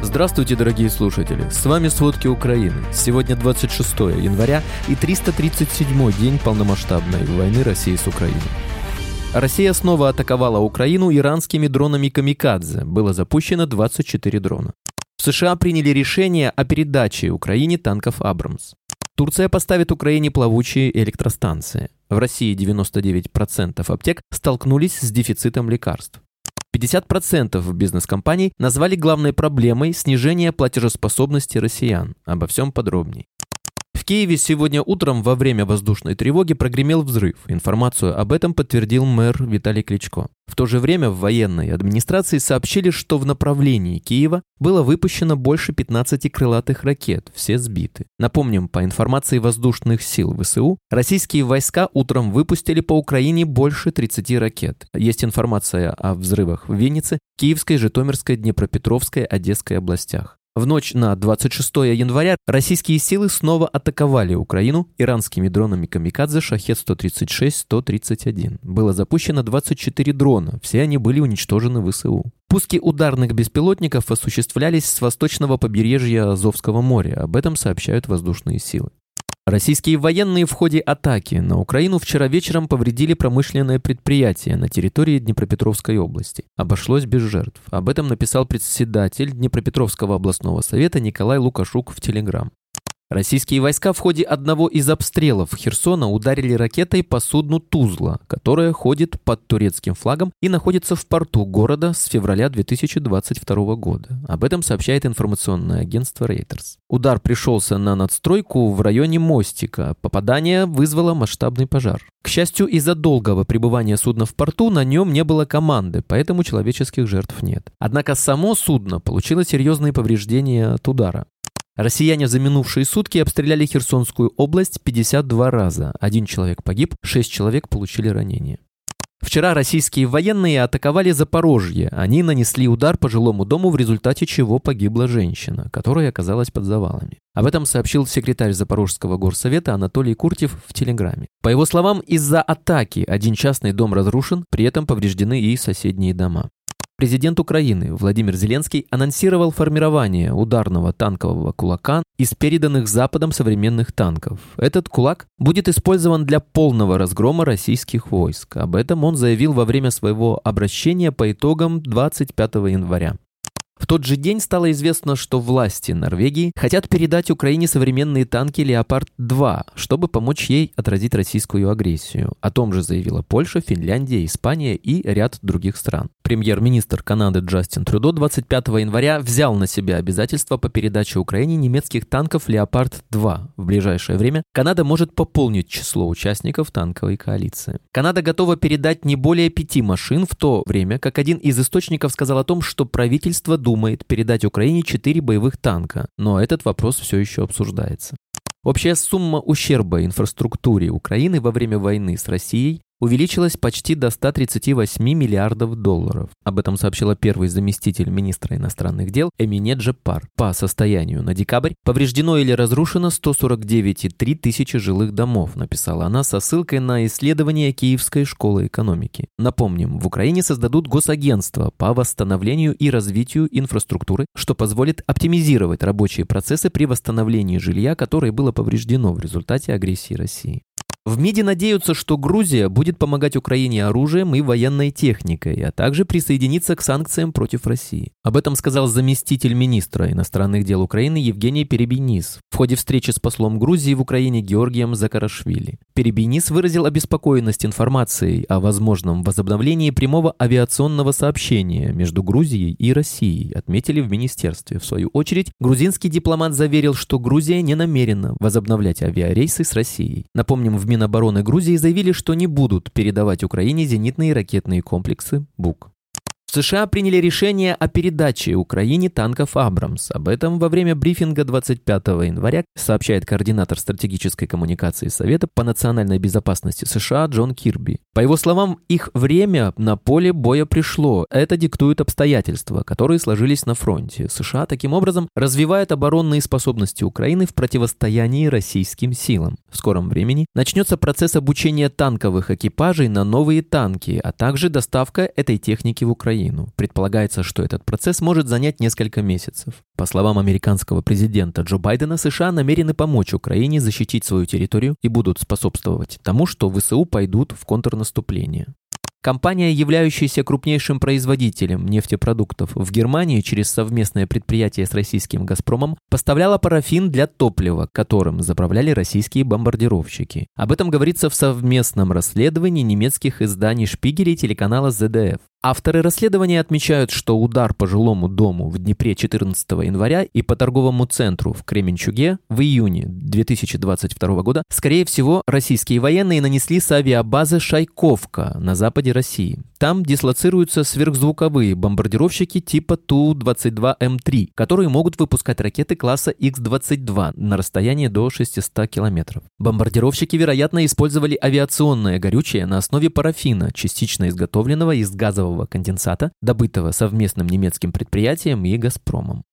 Здравствуйте, дорогие слушатели! С вами «Сводки Украины». Сегодня 26 января и 337 день полномасштабной войны России с Украиной. Россия снова атаковала Украину иранскими дронами «Камикадзе». Было запущено 24 дрона. В США приняли решение о передаче Украине танков «Абрамс». Турция поставит Украине плавучие электростанции. В России 99% аптек столкнулись с дефицитом лекарств. 50% бизнес-компаний назвали главной проблемой снижение платежеспособности россиян. Обо всем подробней. В Киеве сегодня утром во время воздушной тревоги прогремел взрыв. Информацию об этом подтвердил мэр Виталий Кличко. В то же время в военной администрации сообщили, что в направлении Киева было выпущено больше 15 крылатых ракет, все сбиты. Напомним, по информации воздушных сил ВСУ, российские войска утром выпустили по Украине больше 30 ракет. Есть информация о взрывах в Виннице, Киевской, Житомирской, Днепропетровской, Одесской областях. В ночь на 26 января российские силы снова атаковали Украину иранскими дронами «Камикадзе» «Шахет-136-131». Было запущено 24 дрона, все они были уничтожены ВСУ. Пуски ударных беспилотников осуществлялись с восточного побережья Азовского моря, об этом сообщают воздушные силы. Российские военные в ходе атаки на Украину вчера вечером повредили промышленное предприятие на территории Днепропетровской области. Обошлось без жертв. Об этом написал председатель Днепропетровского областного совета Николай Лукашук в Телеграм. Российские войска в ходе одного из обстрелов Херсона ударили ракетой по судну «Тузла», которое ходит под турецким флагом и находится в порту города с февраля 2022 года. Об этом сообщает информационное агентство Reuters. Удар пришелся на надстройку в районе мостика. Попадание вызвало масштабный пожар. К счастью, из-за долгого пребывания судна в порту на нем не было команды, поэтому человеческих жертв нет. Однако само судно получило серьезные повреждения от удара. Россияне за минувшие сутки обстреляли Херсонскую область 52 раза. Один человек погиб, шесть человек получили ранения. Вчера российские военные атаковали Запорожье. Они нанесли удар по жилому дому, в результате чего погибла женщина, которая оказалась под завалами. Об этом сообщил секретарь Запорожского горсовета Анатолий Куртев в Телеграме. По его словам, из-за атаки один частный дом разрушен, при этом повреждены и соседние дома. Президент Украины Владимир Зеленский анонсировал формирование ударного танкового кулака из переданных Западом современных танков. Этот кулак будет использован для полного разгрома российских войск. Об этом он заявил во время своего обращения по итогам 25 января. В тот же день стало известно, что власти Норвегии хотят передать Украине современные танки «Леопард-2», чтобы помочь ей отразить российскую агрессию. О том же заявила Польша, Финляндия, Испания и ряд других стран. Премьер-министр Канады Джастин Трюдо 25 января взял на себя обязательства по передаче Украине немецких танков «Леопард-2». В ближайшее время Канада может пополнить число участников танковой коалиции. Канада готова передать не более пяти машин в то время, как один из источников сказал о том, что правительство думает передать Украине четыре боевых танка, но этот вопрос все еще обсуждается. Общая сумма ущерба инфраструктуре Украины во время войны с Россией увеличилась почти до 138 миллиардов долларов. Об этом сообщила первый заместитель министра иностранных дел Эмине Джепар. По состоянию на декабрь повреждено или разрушено 149,3 тысячи жилых домов, написала она со ссылкой на исследование Киевской школы экономики. Напомним, в Украине создадут госагентство по восстановлению и развитию инфраструктуры, что позволит оптимизировать рабочие процессы при восстановлении жилья, которое было повреждено в результате агрессии России. В МИДе надеются, что Грузия будет помогать Украине оружием и военной техникой, а также присоединиться к санкциям против России. Об этом сказал заместитель министра иностранных дел Украины Евгений Перебинис в ходе встречи с послом Грузии в Украине Георгием Закарашвили. Перебинис выразил обеспокоенность информацией о возможном возобновлении прямого авиационного сообщения между Грузией и Россией, отметили в министерстве. В свою очередь, грузинский дипломат заверил, что Грузия не намерена возобновлять авиарейсы с Россией. Напомним, в Минобороны Грузии заявили, что не будут передавать Украине зенитные ракетные комплексы «Бук». В США приняли решение о передаче Украине танков «Абрамс». Об этом во время брифинга 25 января сообщает координатор стратегической коммуникации Совета по национальной безопасности США Джон Кирби. По его словам, их время на поле боя пришло. Это диктуют обстоятельства, которые сложились на фронте. США таким образом развивают оборонные способности Украины в противостоянии российским силам. В скором времени начнется процесс обучения танковых экипажей на новые танки, а также доставка этой техники в Украину. Украину. Предполагается, что этот процесс может занять несколько месяцев. По словам американского президента Джо Байдена, США намерены помочь Украине защитить свою территорию и будут способствовать тому, что ВСУ пойдут в контрнаступление. Компания, являющаяся крупнейшим производителем нефтепродуктов в Германии через совместное предприятие с российским «Газпромом», поставляла парафин для топлива, которым заправляли российские бомбардировщики. Об этом говорится в совместном расследовании немецких изданий «Шпигеля» и телеканала ZDF. Авторы расследования отмечают, что удар по жилому дому в Днепре 14 января и по торговому центру в Кременчуге в июне 2022 года, скорее всего, российские военные нанесли с авиабазы Шайковка на западе России. Там дислоцируются сверхзвуковые бомбардировщики типа Ту-22М3, которые могут выпускать ракеты класса Х-22 на расстояние до 600 километров. Бомбардировщики, вероятно, использовали авиационное горючее на основе парафина, частично изготовленного из газового конденсата, добытого совместным немецким предприятием и «Газпромом».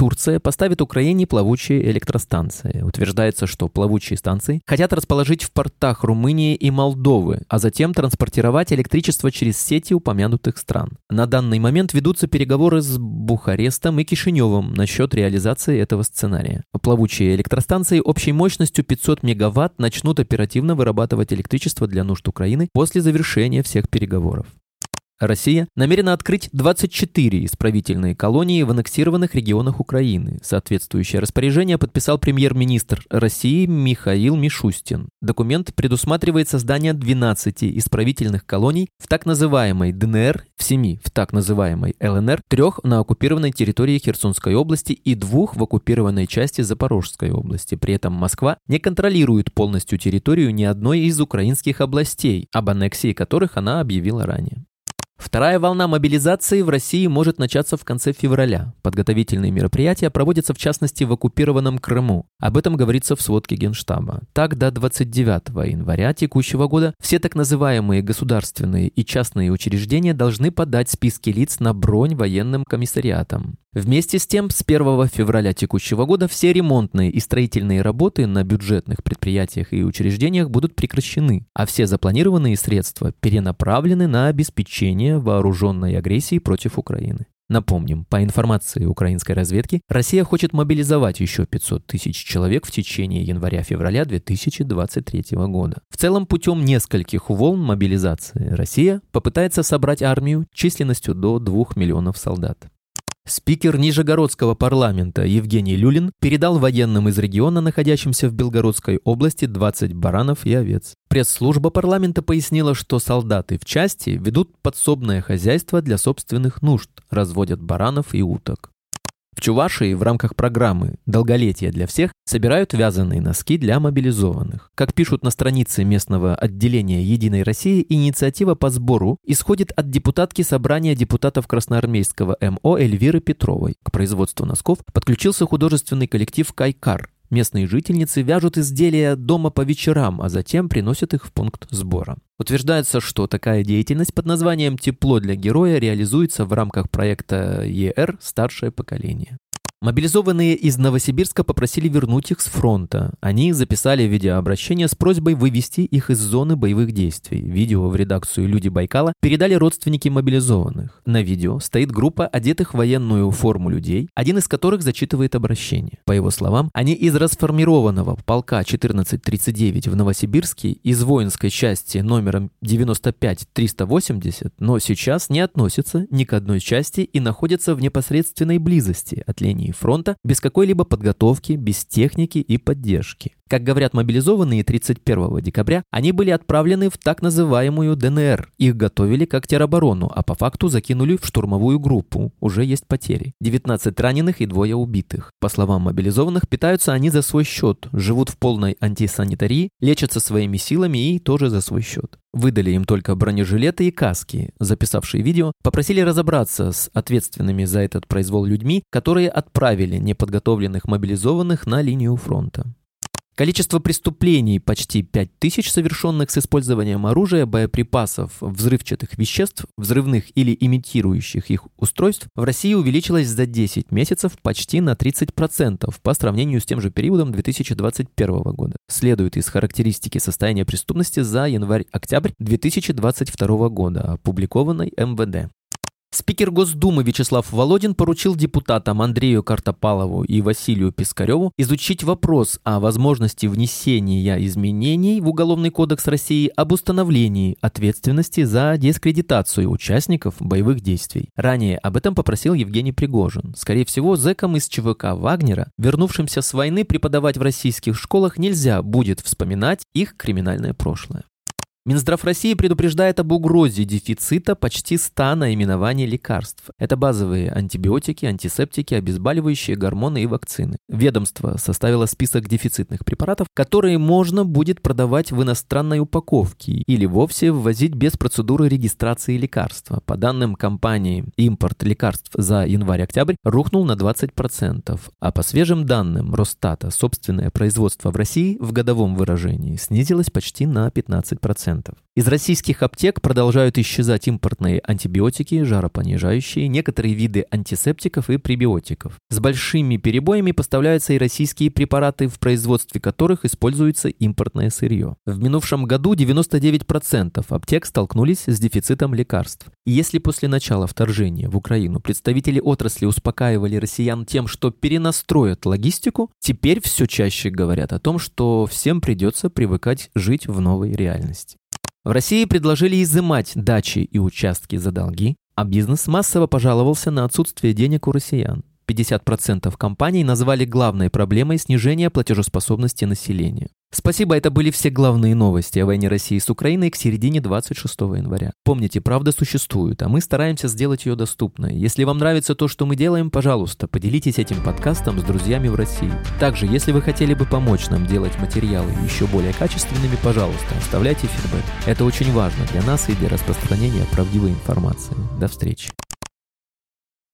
Турция поставит Украине плавучие электростанции. Утверждается, что плавучие станции хотят расположить в портах Румынии и Молдовы, а затем транспортировать электричество через сети упомянутых стран. На данный момент ведутся переговоры с Бухарестом и Кишиневым насчет реализации этого сценария. Плавучие электростанции общей мощностью 500 мегаватт начнут оперативно вырабатывать электричество для нужд Украины после завершения всех переговоров. Россия намерена открыть 24 исправительные колонии в аннексированных регионах Украины. Соответствующее распоряжение подписал премьер-министр России Михаил Мишустин. Документ предусматривает создание 12 исправительных колоний в так называемой ДНР, в 7 в так называемой ЛНР, трех на оккупированной территории Херсонской области и двух в оккупированной части Запорожской области. При этом Москва не контролирует полностью территорию ни одной из украинских областей, об аннексии которых она объявила ранее. Вторая волна мобилизации в России может начаться в конце февраля. Подготовительные мероприятия проводятся в частности в оккупированном Крыму. Об этом говорится в сводке Генштаба. Так, до 29 января текущего года все так называемые государственные и частные учреждения должны подать списки лиц на бронь военным комиссариатам. Вместе с тем, с 1 февраля текущего года все ремонтные и строительные работы на бюджетных предприятиях и учреждениях будут прекращены, а все запланированные средства перенаправлены на обеспечение вооруженной агрессии против Украины. Напомним, по информации украинской разведки, Россия хочет мобилизовать еще 500 тысяч человек в течение января-февраля 2023 года. В целом, путем нескольких волн мобилизации Россия попытается собрать армию численностью до 2 миллионов солдат. Спикер Нижегородского парламента Евгений Люлин передал военным из региона, находящимся в Белгородской области, 20 баранов и овец. Пресс-служба парламента пояснила, что солдаты в части ведут подсобное хозяйство для собственных нужд, разводят баранов и уток. В Чувашии в рамках программы «Долголетие для всех» собирают вязаные носки для мобилизованных. Как пишут на странице местного отделения «Единой России», инициатива по сбору исходит от депутатки собрания депутатов Красноармейского МО Эльвиры Петровой. К производству носков подключился художественный коллектив «Кайкар». Местные жительницы вяжут изделия дома по вечерам, а затем приносят их в пункт сбора. Утверждается, что такая деятельность под названием «Тепло для героя» реализуется в рамках проекта ЕР «Старшее поколение». Мобилизованные из Новосибирска попросили вернуть их с фронта. Они записали видеообращение с просьбой вывести их из зоны боевых действий. Видео в редакцию «Люди Байкала» передали родственники мобилизованных. На видео стоит группа одетых в военную форму людей, один из которых зачитывает обращение. По его словам, они из расформированного полка 1439 в Новосибирске из воинской части номером 95-380, но сейчас не относятся ни к одной части и находятся в непосредственной близости от линии линии фронта без какой-либо подготовки, без техники и поддержки. Как говорят мобилизованные 31 декабря, они были отправлены в так называемую ДНР. Их готовили как тероборону, а по факту закинули в штурмовую группу. Уже есть потери. 19 раненых и двое убитых. По словам мобилизованных, питаются они за свой счет, живут в полной антисанитарии, лечатся своими силами и тоже за свой счет. Выдали им только бронежилеты и каски. Записавшие видео попросили разобраться с ответственными за этот произвол людьми, которые отправили неподготовленных мобилизованных на линию фронта. Количество преступлений, почти 5000 совершенных с использованием оружия, боеприпасов, взрывчатых веществ, взрывных или имитирующих их устройств, в России увеличилось за 10 месяцев почти на 30% по сравнению с тем же периодом 2021 года. Следует из характеристики состояния преступности за январь-октябрь 2022 года, опубликованной МВД. Спикер Госдумы Вячеслав Володин поручил депутатам Андрею Картопалову и Василию Пискареву изучить вопрос о возможности внесения изменений в Уголовный кодекс России об установлении ответственности за дискредитацию участников боевых действий. Ранее об этом попросил Евгений Пригожин. Скорее всего, зэкам из ЧВК Вагнера, вернувшимся с войны преподавать в российских школах, нельзя будет вспоминать их криминальное прошлое. Минздрав России предупреждает об угрозе дефицита почти 100 наименований лекарств. Это базовые антибиотики, антисептики, обезболивающие, гормоны и вакцины. Ведомство составило список дефицитных препаратов, которые можно будет продавать в иностранной упаковке или вовсе ввозить без процедуры регистрации лекарства. По данным компании, импорт лекарств за январь-октябрь рухнул на 20%, а по свежим данным Росстата собственное производство в России в годовом выражении снизилось почти на 15%. Из российских аптек продолжают исчезать импортные антибиотики, жаропонижающие, некоторые виды антисептиков и пребиотиков. С большими перебоями поставляются и российские препараты, в производстве которых используется импортное сырье. В минувшем году 99% аптек столкнулись с дефицитом лекарств. И если после начала вторжения в Украину представители отрасли успокаивали россиян тем, что перенастроят логистику, теперь все чаще говорят о том, что всем придется привыкать жить в новой реальности. В России предложили изымать дачи и участки за долги, а бизнес массово пожаловался на отсутствие денег у россиян. 50% компаний назвали главной проблемой снижение платежеспособности населения. Спасибо, это были все главные новости о войне России с Украиной к середине 26 января. Помните, правда существует, а мы стараемся сделать ее доступной. Если вам нравится то, что мы делаем, пожалуйста, поделитесь этим подкастом с друзьями в России. Также, если вы хотели бы помочь нам делать материалы еще более качественными, пожалуйста, оставляйте фидбэк. Это очень важно для нас и для распространения правдивой информации. До встречи.